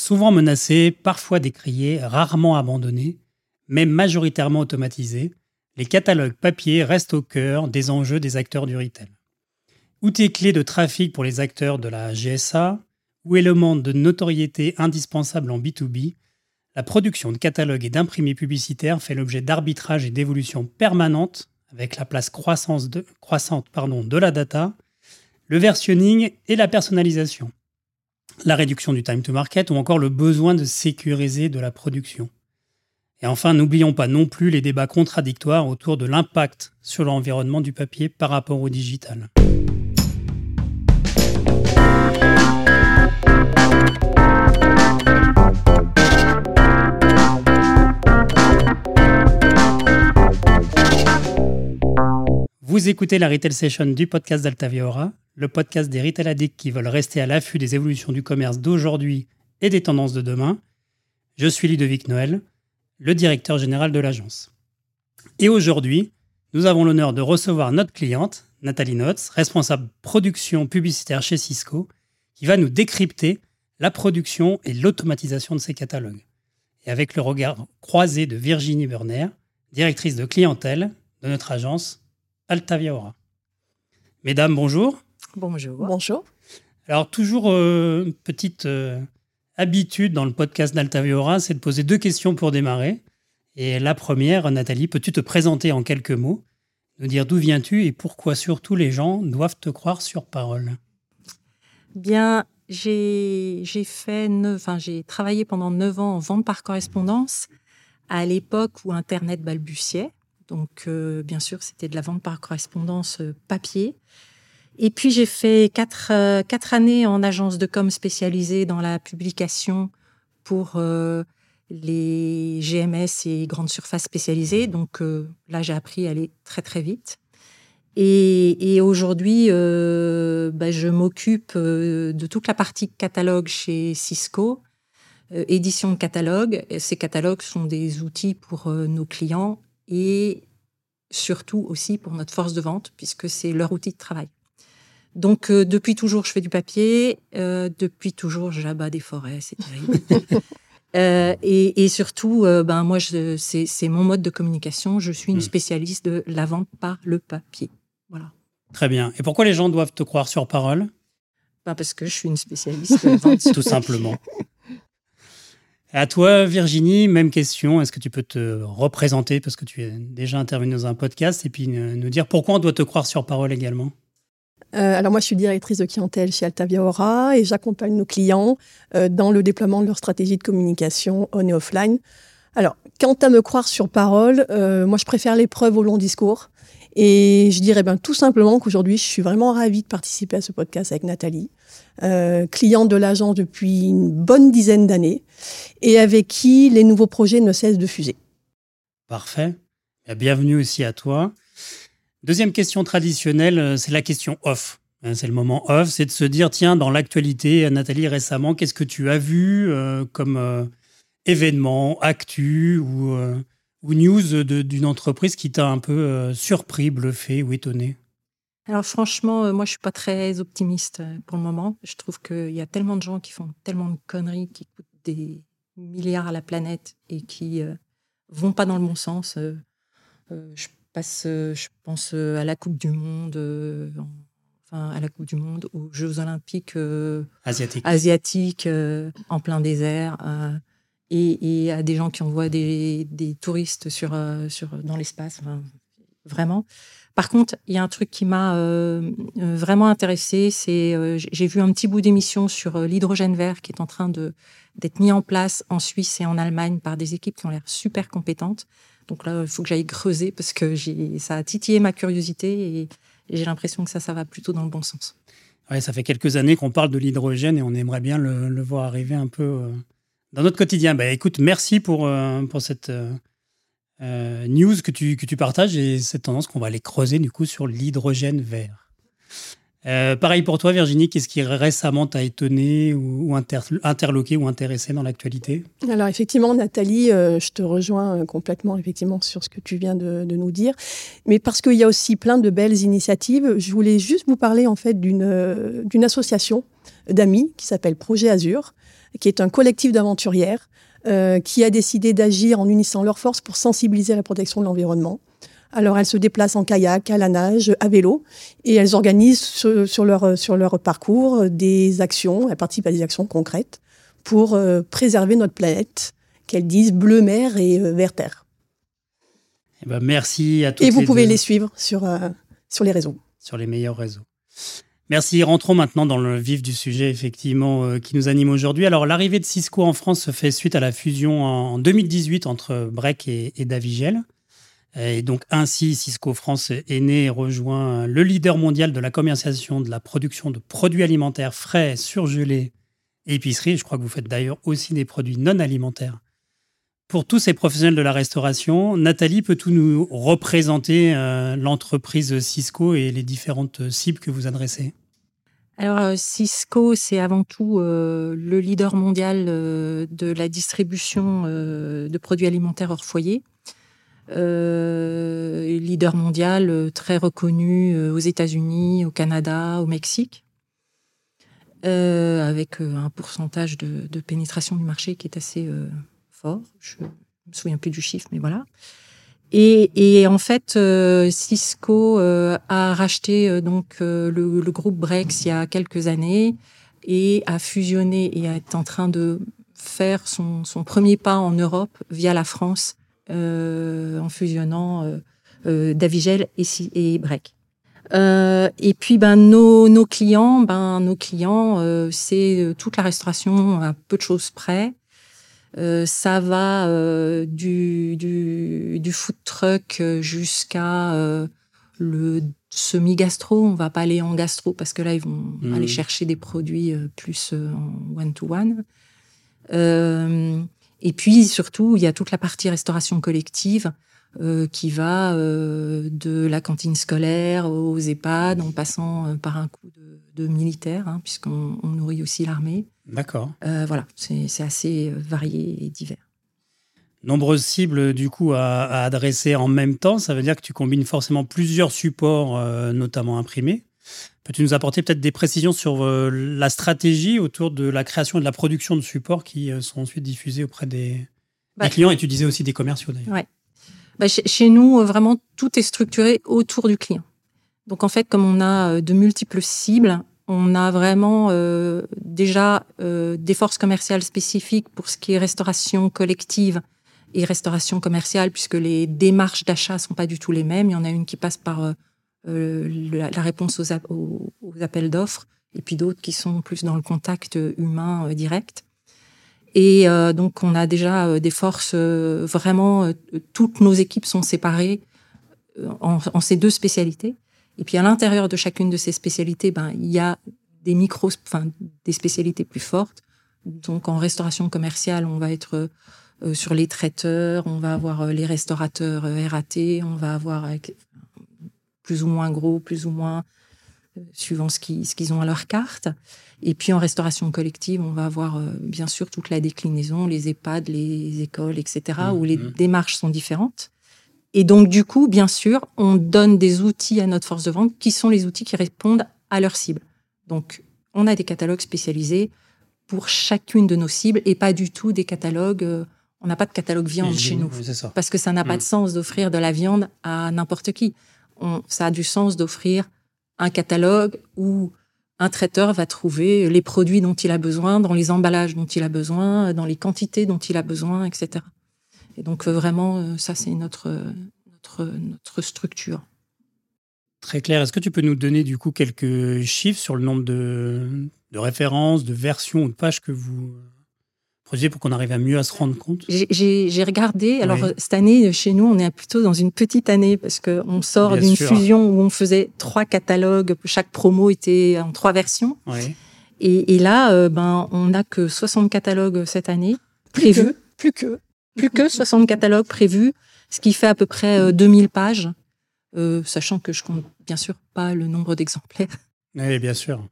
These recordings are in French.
Souvent menacés, parfois décriés, rarement abandonnés, mais majoritairement automatisés, les catalogues papier restent au cœur des enjeux des acteurs du retail. Outil clé de trafic pour les acteurs de la GSA ou élément de notoriété indispensable en B2B, la production de catalogues et d'imprimés publicitaires fait l'objet d'arbitrage et d'évolution permanentes avec la place croissante de la data, le versionning et la personnalisation, la réduction du time to market ou encore le besoin de sécuriser de la production. Et enfin, n'oublions pas non plus les débats contradictoires autour de l'impact sur l'environnement du papier par rapport au digital. Vous écoutez la Retail Session du podcast d'Altaviora, le podcast des retail addicts qui veulent rester à l'affût des évolutions du commerce d'aujourd'hui et des tendances de demain. Je suis Ludovic Noël, le directeur général de l'agence. Et aujourd'hui, nous avons l'honneur de recevoir notre cliente, Nathalie Notz, responsable production publicitaire chez Cisco, qui va nous décrypter la production et l'automatisation de ses catalogues. Et avec le regard croisé de Virginie Berner, directrice de clientèle de notre agence Altavia Aura. Mesdames, bonjour. Bonjour. Bonjour. Alors, toujours euh, petite euh, habitude dans le podcast d'Altavia Aura, c'est de poser deux questions pour démarrer. Et la première, Nathalie, peux-tu te présenter en quelques mots, nous dire d'où viens-tu et pourquoi surtout les gens doivent te croire sur parole? Bien, j'ai fait enfin, j'ai travaillé pendant neuf ans en vente par correspondance à l'époque où Internet balbutiait. Donc, euh, bien sûr, c'était de la vente par correspondance euh, papier. Et puis, j'ai fait euh, quatre, années en agence de com spécialisée dans la publication pour les GMS et grandes surfaces spécialisées. Donc, là, j'ai appris à aller très, très vite. Et, aujourd'hui, bah, je m'occupe de toute la partie catalogue chez Cisco, édition de catalogue. Ces catalogues sont des outils pour nos clients et surtout aussi pour notre force de vente, puisque c'est leur outil de travail. Donc, euh, depuis toujours, je fais du papier. Euh, depuis toujours, j'abats des forêts, c'est terrible. Euh, et, surtout, ben, moi, c'est mon mode de communication. Je suis une hmm. spécialiste de la vente par le papier. Voilà. Très bien. Et pourquoi les gens doivent te croire sur parole? Ben, Parce que je suis une spécialiste de vente. Tout simplement. À toi, Virginie, même question. Est-ce que tu peux te représenter? Parce que tu es déjà intervenue dans un podcast et puis nous dire pourquoi on doit te croire sur parole également euh, alors moi, je suis directrice de clientèle chez Altavia Aura et j'accompagne nos clients euh, dans le déploiement de leur stratégie de communication on et offline. Alors, quant à me croire sur parole, euh, moi, je préfère les preuves au long discours. Et je dirais bien tout simplement qu'aujourd'hui, je suis vraiment ravie de participer à ce podcast avec Nathalie, cliente de l'agence depuis une bonne dizaine d'années et avec qui les nouveaux projets ne cessent de fuser. Parfait. Bienvenue aussi à toi. Deuxième question traditionnelle, euh, c'est la question off. Hein, c'est le moment off, c'est de se dire, tiens, dans l'actualité, Nathalie, récemment, qu'est-ce que tu as vu euh, comme événement, actu ou news d'une entreprise qui t'a un peu euh, surpris, bluffé ou étonné? Alors franchement, euh, moi je suis pas très optimiste euh, pour le moment. Je trouve qu'il y a tellement de gens qui font tellement de conneries, qui coûtent des milliards à la planète et qui ne vont pas dans le bon sens. je passe, je pense à la Coupe du Monde, enfin à la Coupe du Monde, aux Jeux Olympiques asiatiques, asiatiques en plein désert et, à des gens qui envoient des, touristes sur, euh, sur, dans l'espace. vraiment. Par contre, il y a un truc qui m'a euh, euh, vraiment intéressé, c'est j'ai vu un petit bout d'émission sur l'hydrogène vert qui est en train de d'être mis en place en Suisse et en Allemagne par des équipes qui ont l'air super compétentes. Donc là, il faut que j'aille creuser parce que ça a titillé ma curiosité et, j'ai l'impression que ça, ça va plutôt dans le bon sens. Ouais, ça fait quelques années qu'on parle de l'hydrogène et on aimerait bien le, voir arriver un peu dans notre quotidien. Bah, écoute, merci pour, euh, cette euh, euh, news que tu, que tu partages et cette tendance qu'on va aller creuser du coup sur l'hydrogène vert. Pareil pour toi, Virginie, qu'est-ce qui récemment t'a étonné ou, interloqué ou intéressé dans l'actualité? Alors effectivement, Nathalie, je te rejoins complètement effectivement sur ce que tu viens de, nous dire, mais parce qu'il y a aussi plein de belles initiatives, je voulais juste vous parler en fait d'une d'une association d'amis qui s'appelle Projet Azur, qui est un collectif d'aventurières qui a décidé d'agir en unissant leurs forces pour sensibiliser à la protection de l'environnement. Alors elles se déplacent en kayak, à la nage, à vélo, et elles organisent sur, leur, sur leur parcours des actions, elles participent à des actions concrètes pour préserver notre planète, qu'elles disent bleu mer et vert terre. Eh ben, merci à tous. Et vous pouvez les suivre sur, sur les réseaux. Sur les meilleurs réseaux. Merci. Rentrons maintenant dans le vif du sujet, effectivement, euh, qui nous anime aujourd'hui. Alors, l'arrivée de Cisco en France se fait suite à la fusion en 2018 entre Break et, Davigel. Et donc, ainsi, Cisco France est né et rejoint le leader mondial de la commercialisation de la production de produits alimentaires frais, surgelés et épicerie. Je crois que vous faites d'ailleurs aussi des produits non alimentaires. Pour tous ces professionnels de la restauration, Nathalie, peux-tu nous représenter euh, l'entreprise Cisco et les différentes cibles que vous adressez alors, euh, Cisco, c'est avant tout euh, le leader mondial de la distribution de produits alimentaires hors foyer. Leader mondial très reconnu aux États-Unis, au Canada, au Mexique, avec un pourcentage de, pénétration du marché qui est assez fort. Je ne me souviens plus du chiffre, mais voilà. Et, en fait, euh, Cisco euh, a racheté euh, donc le, groupe Brex il y a quelques années et a fusionné et est en train de faire son, premier pas en Europe via la France en fusionnant Davigel et, et Break. et puis ben nos, nos clients, ben nos clients, c'est toute la restauration à peu de choses près. Euh, ça va euh, du, du, du, food truck euh, jusqu'à le semi-gastro. On va pas aller en gastro parce que là, ils vont mmh. aller chercher des produits plus en one-to-one. Et puis, surtout, il y a toute la partie restauration collective qui va de la cantine scolaire aux EHPAD en passant par un coup de, de militaire, hein, puisqu'on nourrit aussi l'armée. D'accord. Euh, voilà, c'est assez euh, varié et divers. Nombreuses cibles du coup à, adresser en même temps, ça veut dire que tu combines forcément plusieurs supports, euh, notamment imprimés. Peux-tu nous apporter peut-être des précisions sur la stratégie autour de la création et de la production de supports qui sont ensuite diffusés auprès des, bah, clients et tu disais aussi des commerciaux d'ailleurs ouais. Bah, chez, nous, vraiment, tout est structuré autour du client. Donc en fait, comme on a de multiples cibles, on a vraiment euh, déjà euh, des forces commerciales spécifiques pour ce qui est restauration collective et restauration commerciale, puisque les démarches d'achat sont pas du tout les mêmes. Il y en a une qui passe par euh, la, réponse aux, appels d'offres, et puis d'autres qui sont plus dans le contact humain direct. Et donc, on a déjà des forces vraiment. toutes nos équipes sont séparées en ces deux spécialités. Et puis à l'intérieur de chacune de ces spécialités, ben il y a des micros, enfin des spécialités plus fortes. Donc en restauration commerciale, on va être euh, sur les traiteurs, on va avoir euh, les restaurateurs euh, RAT, on va avoir plus ou moins gros, plus ou moins suivant ce qu'ils ont à leur carte. Et puis en restauration collective, on va avoir bien sûr toute la déclinaison, les EHPAD, les écoles, etc., mmh, où les mmh. démarches sont différentes. Et donc, du coup, bien sûr, on donne des outils à notre force de vente qui sont les outils qui répondent à leur cible. Donc, on a des catalogues spécialisés pour chacune de nos cibles et pas du tout des catalogues. Euh, on n'a pas de catalogue viande chez nous. Parce que ça n'a pas de mm. sens d'offrir de la viande à n'importe qui. On, ça a du sens d'offrir un catalogue où un traiteur va trouver les produits dont il a besoin, dans les emballages dont il a besoin, dans les quantités dont il a besoin, etc. Et donc euh, vraiment, euh, ça c'est notre, notre, notre structure. Très clair. Est-ce que tu peux nous donner du coup quelques chiffres sur le nombre de, de références, de versions ou de pages que vous pour qu'on arrive à mieux à se rendre compte? J'ai regardé. Alors cette année, chez nous, on est plutôt dans une petite année parce qu'on sort d'une fusion où on faisait trois catalogues. Chaque promo était en trois versions. Et, et, là, euh, ben, on n'a que 60 catalogues cette année prévus. plus que plus que 60 catalogues prévus, ce qui fait à peu près 2000 euh, pages, euh, sachant que je compte bien sûr pas le nombre d'exemplaires. Oui, bien sûr.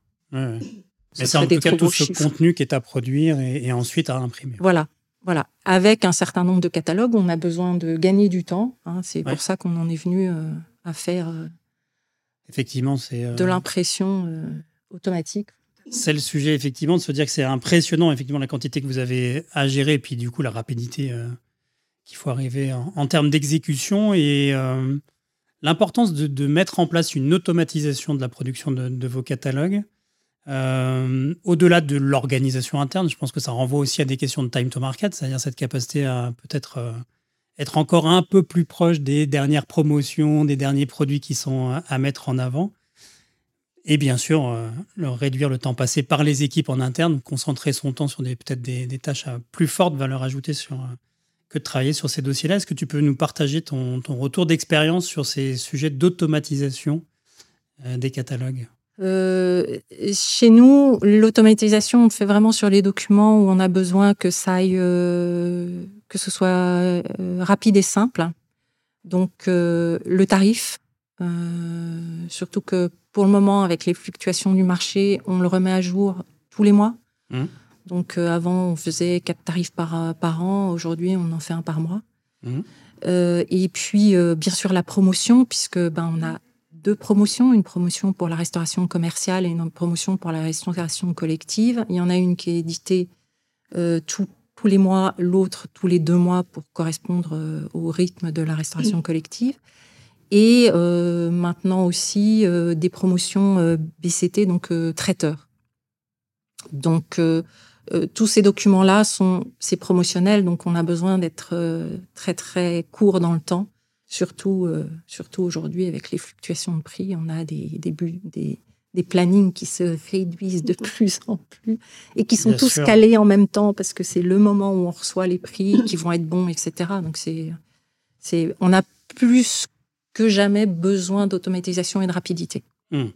Mais c'est en tout cas tout ce contenu qui est à produire et, ensuite à imprimer. Voilà. Voilà. Avec un certain nombre de catalogues, on a besoin de gagner du temps. Hein. C'est pour ça qu'on en est venu euh, à faire Effectivement, c'est de l'impression automatique c'est le sujet, effectivement, de se dire que c'est impressionnant, effectivement, la quantité que vous avez à gérer, et puis du coup, la rapidité euh, qu'il faut arriver en, termes d'exécution et euh, l'importance de, mettre en place une automatisation de la production de, vos catalogues. Euh, au-delà de l'organisation interne, je pense que ça renvoie aussi à des questions de time to market, c'est-à-dire cette capacité à peut-être être encore un peu plus proche des dernières promotions, des derniers produits qui sont à mettre en avant. Et bien sûr, euh, réduire le temps passé par les équipes en interne, concentrer son temps sur peut-être des, tâches à plus forte valeur ajoutée euh, que de travailler sur ces dossiers-là. Est-ce que tu peux nous partager ton, retour d'expérience sur ces sujets d'automatisation euh, des catalogues? Chez nous, l'automatisation, on fait vraiment sur les documents où on a besoin que ça aille, que ce soit rapide et simple. Donc, le tarif, surtout que pour le moment, avec les fluctuations du marché, on le remet à jour tous les mois. Mmh. Donc euh, avant, on faisait quatre tarifs par, euh, par an. Aujourd'hui, on en fait un par mois. Mmh. Euh, et puis, bien sûr, la promotion, puisque ben, on a deux promotions, une promotion pour la restauration commerciale et une promotion pour la restauration collective. Il y en a une qui est éditée tous les mois, l'autre tous les deux mois pour correspondre au rythme de la restauration collective et euh, maintenant aussi euh, des promotions euh, BCT, donc traiteurs. Donc tous ces documents-là sont c'est promotionnel, donc on a besoin d'être très très court dans le temps. Surtout surtout aujourd'hui avec les fluctuations de prix, on a des des, des, des plannings qui se réduisent de plus en plus et qui sont tous calés en même temps parce que c'est le moment où on reçoit les prix qui vont être bons, etc. Donc c'est c'est on a plus que jamais besoin d'automatisation et de rapidité. Hmm.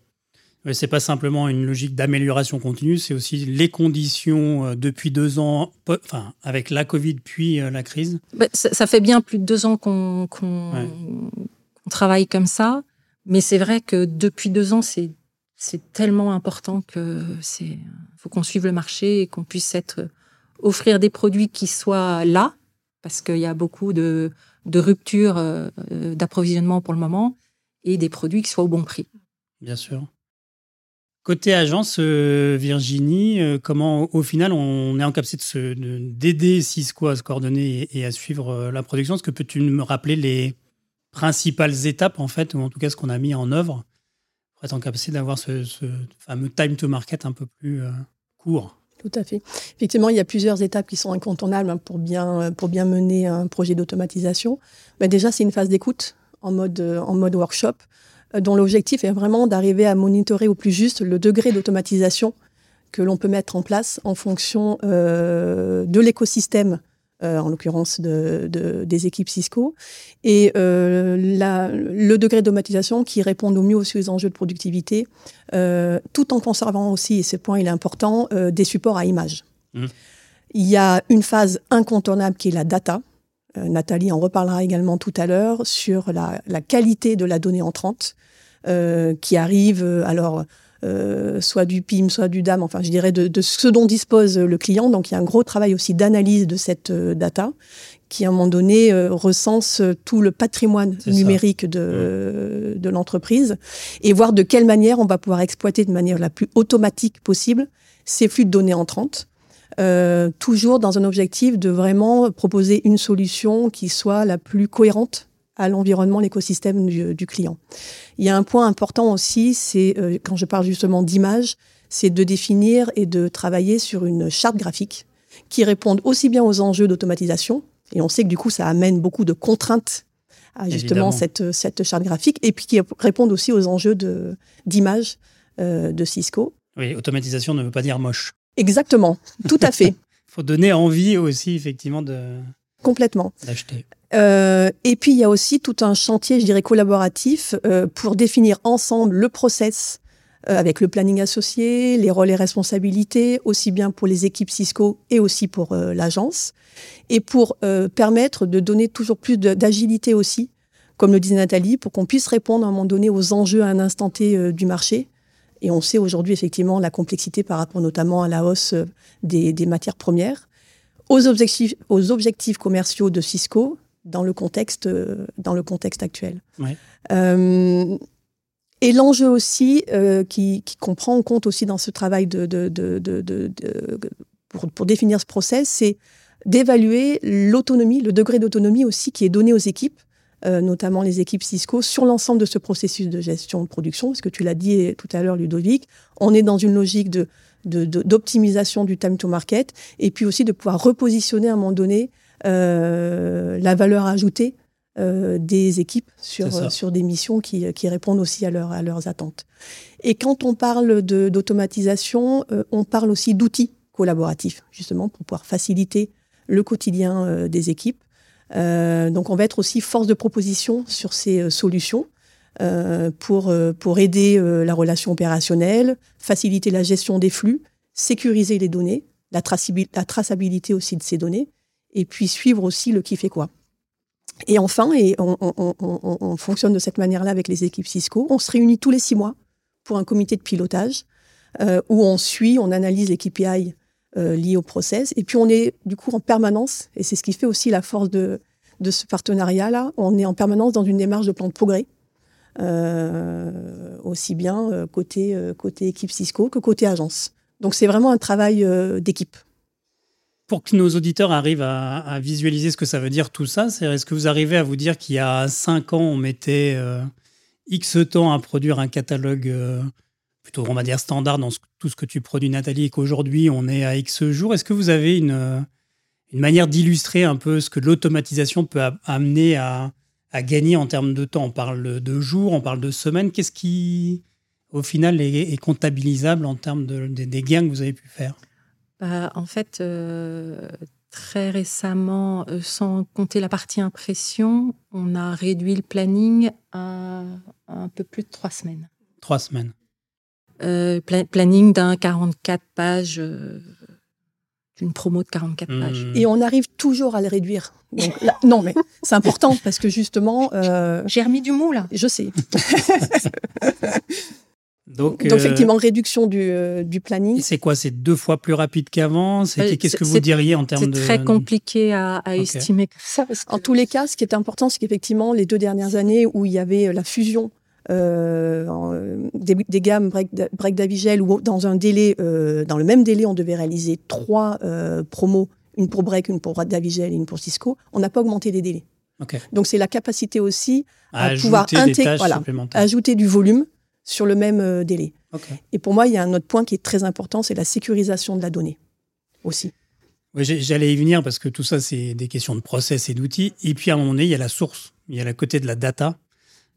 Ce c'est pas simplement une logique d'amélioration continue, c'est aussi les conditions euh, depuis deux ans, enfin avec la Covid puis euh, la crise. Bah, ça, fait bien plus de deux ans qu'on travaille comme ça, mais c'est vrai que depuis deux ans, c'est tellement important que c'est faut qu'on suive le marché et qu'on puisse être offrir des produits qui soient là, parce qu'il y a beaucoup de de rupture euh, euh, d'approvisionnement pour le moment et des produits qui soient au bon prix. Bien sûr. Côté agence, euh, Virginie, comment au final on est en capacité d'aider Cisco à se coordonner et, à suivre la production? Est-ce que peux-tu me rappeler les principales étapes en fait, ou en tout cas ce qu'on a mis en œuvre pour être en capacité d'avoir ce, fameux time to market un peu plus court? Tout à fait. Effectivement, il y a plusieurs étapes qui sont incontournables hein, pour, bien, pour bien mener un projet d'automatisation. Déjà, c'est une phase d'écoute en mode, en mode workshop, euh, dont l'objectif est vraiment d'arriver à monitorer au plus juste le degré d'automatisation que l'on peut mettre en place en fonction euh, de l'écosystème euh, en l'occurrence de, des équipes Cisco, et euh, le degré d'automatisation qui répond au mieux aussi aux enjeux de productivité, euh, tout en conservant aussi, et ce point il est important, des supports à images. Mmh. Il y a une phase incontournable qui est la data. Nathalie en reparlera également tout à l'heure sur la, la, qualité de la donnée entrante qui arrive. alors, euh, soit du PIM, soit du DAM, enfin je dirais de, ce dont dispose le client. Donc il y a un gros travail aussi d'analyse de cette euh, data qui à un moment donné euh, recense tout le patrimoine numérique de, de l'entreprise et voir de quelle manière on va pouvoir exploiter de manière la plus automatique possible ces flux de données entrantes. Toujours dans un objectif de vraiment proposer une solution qui soit la plus cohérente à l'environnement, l'écosystème du, client. Il y a un point important aussi, c'est euh, quand je parle justement d'image, c'est de définir et de travailler sur une charte graphique qui réponde aussi bien aux enjeux d'automatisation, et on sait que du coup ça amène beaucoup de contraintes à justement cette, cette charte graphique, et puis qui répondent aussi aux enjeux d'image euh, de Cisco. Oui, automatisation ne veut pas dire moche. Exactement, tout à fait. Il faut donner envie aussi effectivement de complètement d'acheter. Euh, et puis il y a aussi tout un chantier, je dirais, collaboratif euh, pour définir ensemble le process euh, avec le planning associé, les rôles et responsabilités, aussi bien pour les équipes Cisco et aussi pour l'agence, et pour permettre de donner toujours plus d'agilité aussi, comme le disait Nathalie, pour qu'on puisse répondre à un moment donné aux enjeux à un instant T du marché. Et on sait aujourd'hui effectivement la complexité par rapport notamment à la hausse des, des matières premières. Aux objectifs, aux objectifs commerciaux de Cisco, dans le contexte, dans le contexte actuel. Ouais. Euh, Et l'enjeu aussi, qui, qui, comprend en compte aussi dans ce travail de, de, de, de pour, pour, définir ce process, c'est d'évaluer l'autonomie, le degré d'autonomie aussi qui est donné aux équipes, notamment les équipes Cisco, sur l'ensemble de ce processus de gestion de production. Parce que tu l'as dit tout à l'heure, Ludovic, on est dans une logique de d'optimisation du time to market et puis aussi de pouvoir repositionner à un moment donné euh, la valeur ajoutée euh, des équipes sur, sur des missions qui, qui répondent aussi à, leur, à leurs attentes. Et quand on parle d'automatisation, euh, on parle aussi d'outils collaboratifs, justement, pour pouvoir faciliter le quotidien des équipes. Donc on va être aussi force de proposition sur ces solutions. Euh, pour, euh, pour aider euh, la relation opérationnelle, faciliter la gestion des flux, sécuriser les données, la, la traçabilité aussi de ces données, et puis suivre aussi le qui fait quoi. Et enfin, et on, on, on, on fonctionne de cette manière-là avec les équipes Cisco, on se réunit tous les six mois pour un comité de pilotage euh, où on suit, on analyse les KPI euh, liés au process, et puis on est du coup en permanence, et c'est ce qui fait aussi la force de, de ce partenariat-là, on est en permanence dans une démarche de plan de progrès euh, aussi bien euh, côté, euh, côté équipe Cisco que côté agence. Donc c'est vraiment un travail d'équipe. Pour que nos auditeurs arrivent à, visualiser ce que ça veut dire tout ça, est-ce que vous arrivez à vous dire qu'il y a cinq ans, on mettait X temps à produire un catalogue plutôt, on va dire, standard dans tout ce que tu produis, Nathalie, et qu'aujourd'hui, on est à X jours Est-ce que vous avez une, une manière d'illustrer un peu ce que l'automatisation peut amener à, à gagner en termes de temps? On parle de jours, on parle de semaines. Qu'est-ce qui, au final, est, comptabilisable en termes de, des gains que vous avez pu faire? Bah, En fait, euh, très récemment, euh, sans compter la partie impression, on a réduit le planning à, un peu plus de trois semaines. Trois semaines. Euh, planning d'un 44 pages une promo de 44 mmh. pages. Et on arrive toujours à le réduire. non, mais c'est important parce que justement. Euh, J'ai remis du mot là. Je sais. Donc, Donc, effectivement, réduction du, euh, du planning. C'est quoi? C'est deux fois plus rapide qu'avant? Euh, Qu'est-ce que vous diriez en termes de... C'est très compliqué à, estimer ça. En tous les cas, ce qui est important, c'est qu'effectivement, les deux dernières années où il y avait la fusion euh, des, gammes break, break Davigel où dans un délai, euh, dans le même délai, on devait réaliser trois euh, promos, une pour break, une pour Davigel et une pour Cisco. On n'a pas augmenté les délais. Donc c'est la capacité aussi à, pouvoir intégrer, voilà, ajouter du volume sur le même délai. Et pour moi, il y a un autre point qui est très important, c'est la sécurisation de la donnée aussi. J'allais y venir parce que tout ça, c'est des questions de process et d'outils. Et puis à un moment donné, il y a la source, il y a la côté de la data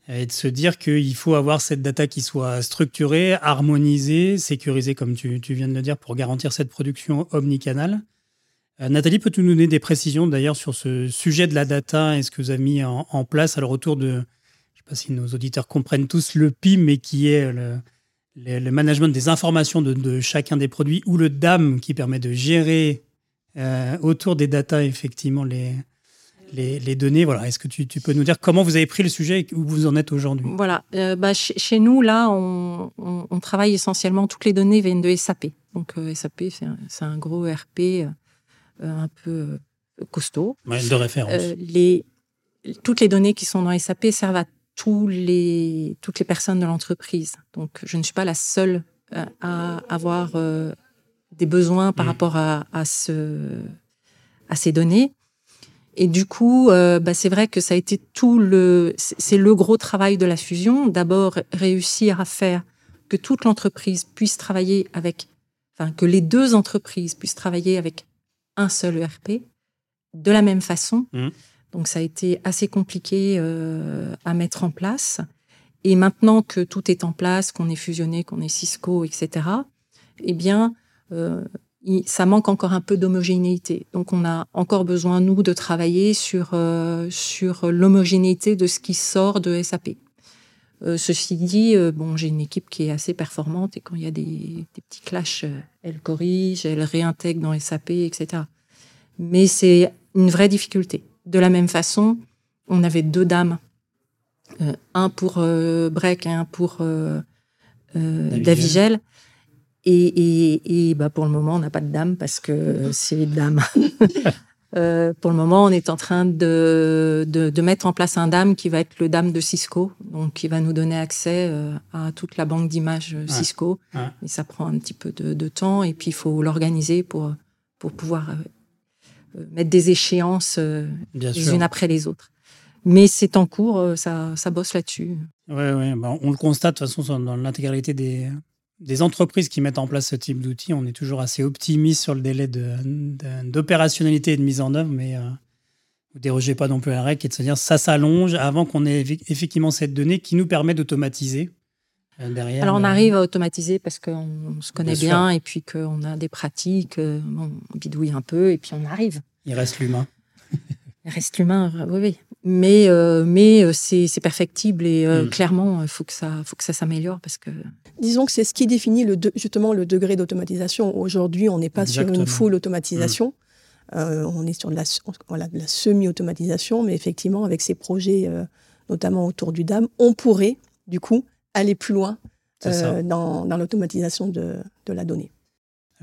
et de se dire qu'il faut avoir cette data qui soit structurée, harmonisée, sécurisée, comme tu, viens de le dire, pour garantir cette production omnicanal. Euh, Nathalie, peux-tu nous donner des précisions d'ailleurs sur ce sujet de la data et ce que vous avez mis en, place à le retour de, je ne sais pas si nos auditeurs comprennent tous le PIM, mais qui est le, le, management des informations de, chacun des produits, ou le DAM qui permet de gérer euh, autour des data effectivement les, les, données. Voilà. Est-ce que tu, peux nous dire comment vous avez pris le sujet et où vous en êtes aujourd'hui? Voilà. Euh, bah, chez, nous, là, on, travaille essentiellement, toutes les données viennent de SAP. Donc euh, SAP, c'est un, gros RP euh, un peu costaud. de référence. les, toutes les données qui sont dans SAP servent à tous les, toutes les personnes de l'entreprise. Donc je ne suis pas la seule à avoir des besoins par mmh. rapport à, à, ce, à ces données. Et du coup, euh, bah, c'est vrai que ça a été tout le, c'est le gros travail de la fusion. D'abord, réussir à faire que toute l'entreprise puisse travailler avec, enfin, que les deux entreprises puissent travailler avec un seul ERP de la même façon. Mmh. Donc, ça a été assez compliqué euh, à mettre en place. Et maintenant que tout est en place, qu'on est fusionné, qu'on est Cisco, etc., eh bien, euh, ça manque encore un peu d'homogénéité. Donc on a encore besoin, nous, de travailler sur, euh, sur l'homogénéité de ce qui sort de SAP. Euh, ceci dit, euh, bon, j'ai une équipe qui est assez performante et quand il y a des, petits clashs, elle corrige, elle réintègre dans SAP, etc. Mais c'est une vraie difficulté. De la même façon, on avait deux dames, un pour Break et un pour Davigel. Et, et, et bah pour le moment, on n'a pas de dame parce que c'est dame. Euh, pour le moment, on est en train de, de, mettre en place un DAM qui va être le DAM de Cisco, donc qui va nous donner accès euh, à toute la banque d'images Cisco. Et ça prend un petit peu de, temps, et puis il faut l'organiser pour, pour pouvoir euh, mettre des échéances les unes après les autres. Mais c'est en cours, ça, ça bosse là-dessus. Oui, ouais, on le constate de toute façon dans l'intégralité des, des entreprises qui mettent en place ce type d'outils, on est toujours assez optimiste sur le délai d'opérationnalité et de mise en œuvre, mais euh, vous ne dérogez pas non plus à la règle et de se dire ça s'allonge avant qu'on ait effectivement cette donnée qui nous permet d'automatiser. Euh, derrière, Alors on arrive à automatiser parce qu'on se connaît bien, et puis qu'on a des pratiques, euh, on bidouille un peu et puis on arrive. Il reste l'humain. Il reste l'humain, oui, oui. Mais euh, mais euh, c'est perfectible et euh, mm. clairement il faut que ça faut que ça s'améliore parce que disons que c'est ce qui définit le justement le degré d'automatisation. Aujourd'hui on n'est pas sur une full automatisation. Mm. on est sur de la, voilà, la semi-automatisation mais effectivement avec ces projets notamment autour du DAM on pourrait du coup aller plus loin dans, dans l'automatisation de, de la donnée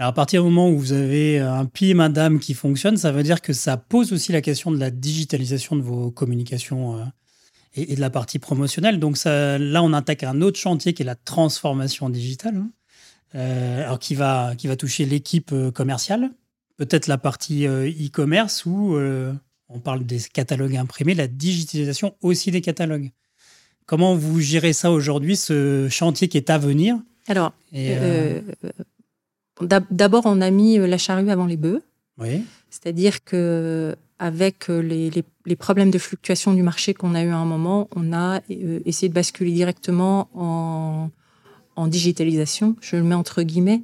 alors à partir du moment où vous avez un PIM, madame qui fonctionne, ça veut dire que ça pose aussi la question de la digitalisation de vos communications euh, et, de la partie promotionnelle. Donc ça, là, on attaque un autre chantier qui est la transformation digitale, hein. euh, alors qui va, qui va toucher l'équipe euh, commerciale, peut-être la partie e-commerce où on parle des catalogues imprimés, la digitalisation aussi des catalogues. Comment vous gérez ça aujourd'hui, ce chantier qui est à venir? Alors, D'abord, on a mis euh, la charrue avant les bœufs. C'est-à-dire que avec euh, les, problèmes de fluctuation du marché qu'on a eu à un moment, on a euh, essayé de basculer directement en, digitalisation. Je le mets entre guillemets.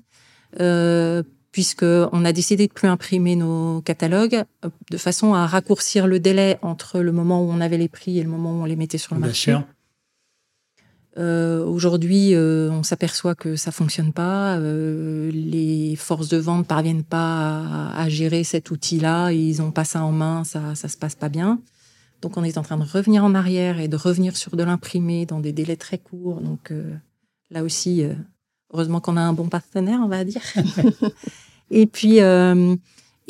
Euh, puisqu'on a décidé de plus imprimer nos catalogues de façon à raccourcir le délai entre le moment où on avait les prix et le moment où on les mettait sur le marché. Euh, aujourd'hui, euh, on s'aperçoit que ça fonctionne pas. Euh, les forces de vente parviennent pas à, gérer cet outil-là. Ils ont pas ça en main, ça, ça se passe pas bien. Donc, on est en train de revenir en arrière et de revenir sur de l'imprimé dans des délais très courts. Donc, là aussi, heureusement qu'on a un bon partenaire, on va dire. et puis,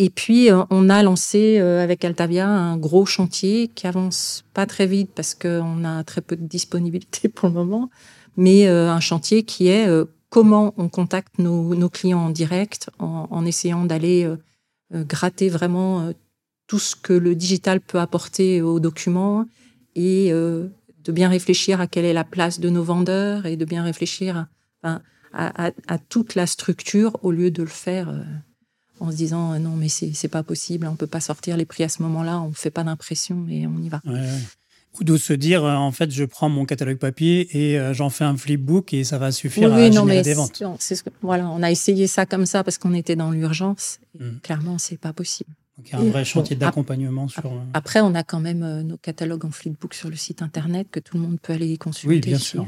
et puis, euh, on a lancé euh, avec Altavia un gros chantier qui avance pas très vite parce qu'on a très peu de disponibilité pour le moment, mais euh, un chantier qui est comment on contacte nos, clients en direct en, essayant d'aller gratter vraiment tout ce que le digital peut apporter aux documents et de bien réfléchir à quelle est la place de nos vendeurs et de bien réfléchir à toute la structure au lieu de le faire en se disant euh, non mais c'est pas possible, on peut pas sortir les prix à ce moment-là, on fait pas d'impression et on y va. Ou de se dire euh, en fait je prends mon catalogue papier et euh, j'en fais un flipbook et ça va suffire à générer des ventes. Ce que, voilà, on a essayé ça comme ça parce qu'on était dans l'urgence. Mmh. Clairement c'est pas possible. Donc il y a un vrai chantier d'accompagnement sur. Après on a quand même nos catalogues en flipbook sur le site internet que tout le monde peut aller consulter. Oui bien sûr.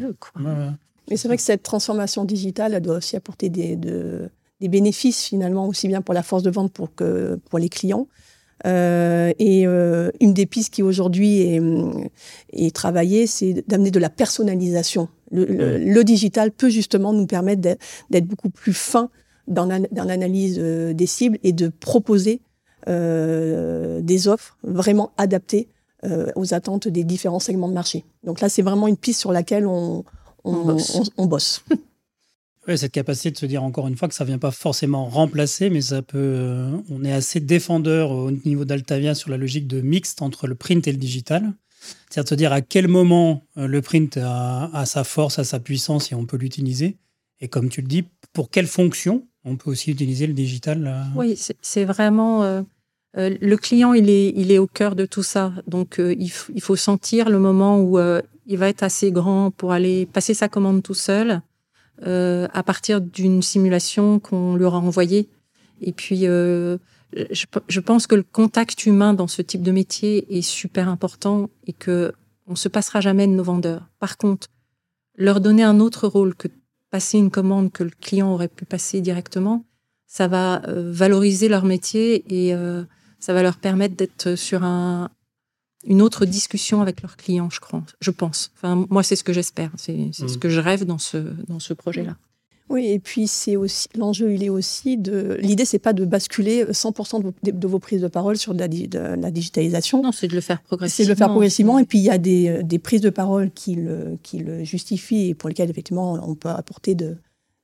Mais c'est vrai que cette transformation digitale elle doit aussi apporter des, de, des bénéfices finalement aussi bien pour la force de vente pour que pour les clients. Euh, et euh, une des pistes qui aujourd'hui est, est, travaillée, c'est d'amener de la personnalisation. Le, digital peut justement nous permettre d'être beaucoup plus fin dans l'analyse euh, des cibles et de proposer des offres vraiment adaptées aux attentes des différents segments de marché. Donc là, c'est vraiment une piste sur laquelle on, on bosse. cette capacité de se dire encore une fois que ça ne vient pas forcément remplacer, mais ça peut. Euh, on est assez défendeur au niveau d'Altavia sur la logique de mixte entre le print et le digital. C'est-à-dire de se dire à quel moment euh, le print a, sa force, a sa puissance et on peut l'utiliser. Et comme tu le dis, pour quelle fonction on peut aussi utiliser le digital euh? Oui, c'est vraiment. le client, il est, il est au cœur de tout ça. Donc, il, faut sentir le moment où il va être assez grand pour aller passer sa commande tout seul à partir d'une simulation qu'on leur a envoyée. Et puis, euh, je, je, pense que le contact humain dans ce type de métier est super important et que on se passera jamais de nos vendeurs. Par contre, leur donner un autre rôle que passer une commande que le client aurait pu passer directement, ça va euh, valoriser leur métier et ça va leur permettre d'être sur un, une autre discussion avec leurs clients, je crois, je pense. Enfin, moi, c'est ce que j'espère. C'est ce mm. que je rêve dans ce, dans ce projet-là. Oui, et puis c'est aussi l'enjeu, il est aussi de. L'idée, c'est pas de basculer 100% de vos, prises de parole sur de la, digitalisation. Non, c'est de le faire progressivement. C'est de le faire progressivement, et puis il y a des, prises de parole qui le, qui le justifient et pour lesquelles effectivement on peut apporter de,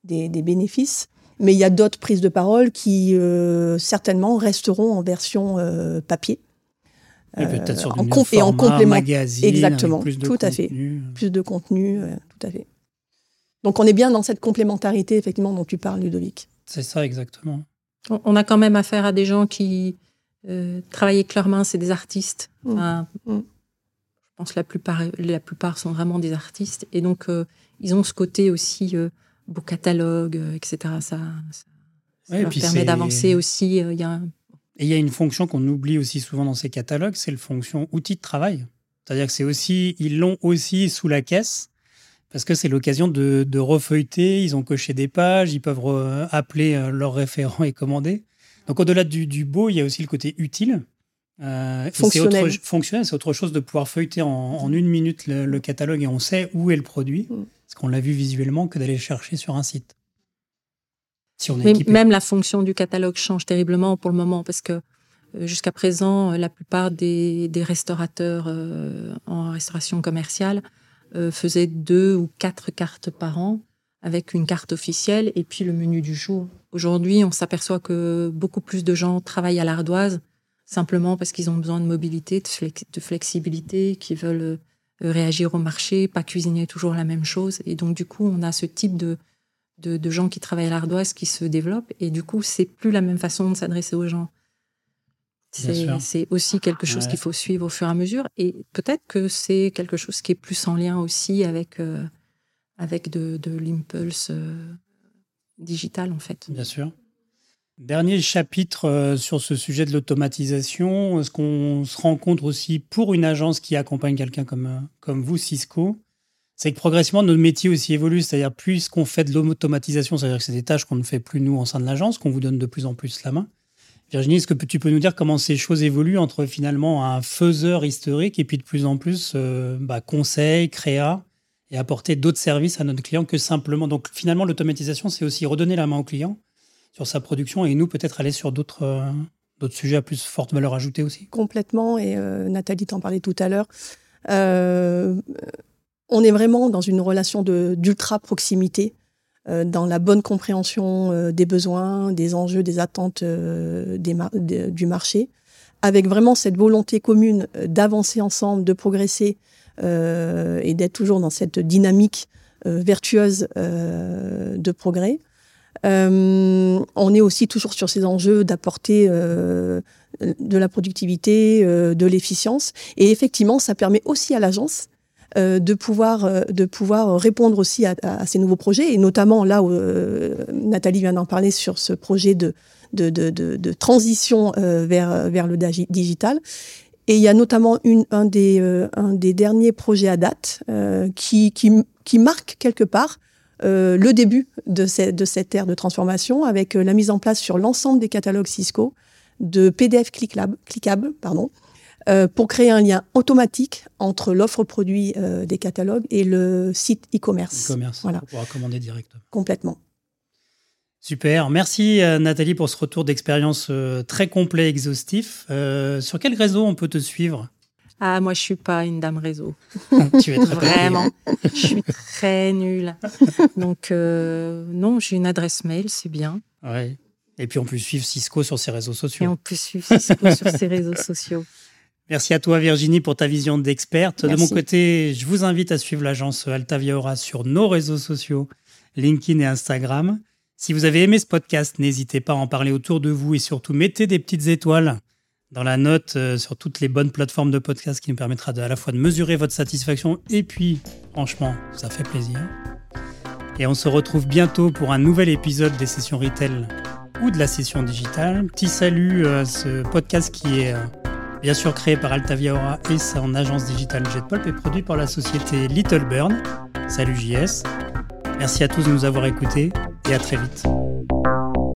des, bénéfices. Mais il y a d'autres prises de parole qui euh, certainement resteront en version euh, papier. Et peut-être sur en, et en complément. magazine, exactement, tout à fait, plus de contenu, tout à fait. Donc on est bien dans cette complémentarité, effectivement, dont tu parles, Ludovic. C'est ça, exactement. On a quand même affaire à des gens qui euh, travaillent avec leurs mains, c'est des artistes. Mmh. Enfin, mmh. Je pense que la plupart, la plupart sont vraiment des artistes. Et donc, euh, ils ont ce côté aussi, euh, beau catalogue, etc. Ça, ça, leur permet d'avancer aussi. Il y a Et il y a une fonction qu'on oublie aussi souvent dans ces catalogues, c'est la fonction outil de travail. C'est-à-dire que c'est aussi, ils l'ont aussi sous la caisse parce que c'est l'occasion de, de, refeuilleter. Ils ont coché des pages, ils peuvent appeler euh, leur référent et commander. Donc au-delà du, beau, il y a aussi le côté utile. Euh, fonctionnel. C'est autre, chose de pouvoir feuilleter en, une minute le, catalogue et on sait où est le produit, mm. parce qu'on l'a vu visuellement, que d'aller le chercher sur un site. Si on est même la fonction du catalogue change terriblement pour le moment, parce que euh, jusqu'à présent, la plupart des, des restaurateurs en restauration commerciale euh, faisait deux ou quatre cartes par an avec une carte officielle et puis le menu du jour. Aujourd'hui, on s'aperçoit que beaucoup plus de gens travaillent à l'ardoise simplement parce qu'ils ont besoin de mobilité, de, flexibilité, qui veulent euh, réagir au marché, pas cuisiner toujours la même chose. Et donc, du coup, on a ce type de, de, gens qui travaillent à l'ardoise qui se développent. Et du coup, c'est plus la même façon de s'adresser aux gens. C'est aussi quelque chose qu'il faut suivre au fur et à mesure. Et peut-être que c'est quelque chose qui est plus en lien aussi avec, euh, avec de, de l'impulse euh, digital, en fait. Bien sûr. Dernier chapitre euh, sur ce sujet de l'automatisation. Ce qu'on se rencontre aussi pour une agence qui accompagne quelqu'un comme, comme vous, Cisco, c'est que progressivement, notre métier aussi évolue. C'est-à-dire, plus qu'on fait de l'automatisation, c'est-à-dire que c'est des tâches qu'on ne fait plus nous en sein de l'agence, qu'on vous donne de plus en plus la main. Virginie, est-ce que tu peux nous dire comment ces choses évoluent entre finalement un faiseur historique et puis de plus en plus euh, bah, conseil, créa et apporter d'autres services à notre client que simplement? Donc finalement, l'automatisation, c'est aussi redonner la main au client sur sa production et nous peut-être aller sur d'autres euh, sujets à plus forte valeur ajoutée aussi. Complètement, et euh, Nathalie t'en parlait tout à l'heure. On est vraiment dans une relation d'ultra proximité euh, dans la bonne compréhension euh, des besoins, des enjeux, des attentes euh, du marché, avec vraiment cette volonté commune d'avancer ensemble, de progresser et d'être toujours dans cette dynamique vertueuse de progrès. on est aussi toujours sur ces enjeux d'apporter de la productivité, de l'efficience. Et effectivement, ça permet aussi à l'agence euh, de, pouvoir, euh, de pouvoir répondre aussi à, ces nouveaux projets, et notamment là où euh, Nathalie vient d'en parler sur ce projet de, de, de, transition vers, vers le digital. Et il y a notamment une, un, des, un des derniers projets à date qui, qui, qui, marque quelque part le début de, de cette ère de transformation avec la mise en place sur l'ensemble des catalogues Cisco de PDF clickable, pardon, euh, pour créer un lien automatique entre l'offre produit euh, des catalogues et le site e-commerce. E-commerce, voilà. pour pouvoir commander directement. Complètement. Super, merci euh, Nathalie pour ce retour d'expérience très complet, exhaustif. sur quel réseau on peut te suivre? Ah, moi, je suis pas une dame réseau. tu es très Vraiment. je suis très nulle. Donc, non, j'ai une adresse mail, c'est bien. Ouais. Et puis, on peut suivre Cisco sur ses réseaux sociaux. Et on peut suivre Cisco sur ses réseaux sociaux. Merci à toi Virginie pour ta vision d'experte. De mon côté, je vous invite à suivre l'agence Altavia Aura sur nos réseaux sociaux, LinkedIn et Instagram. Si vous avez aimé ce podcast, n'hésitez pas à en parler autour de vous et surtout mettez des petites étoiles dans la note euh, sur toutes les bonnes plateformes de podcast qui nous permettra à la fois de mesurer votre satisfaction et puis, franchement, ça fait plaisir. Et on se retrouve bientôt pour un nouvel épisode des sessions retail ou de la session digitale. Petit salut à ce podcast qui est euh, bien sûr créé par Altavia Aura et son agence digitale JetPulp et produit par la société Little Burn. Salut JS. Merci à tous de nous avoir écoutés et à très vite.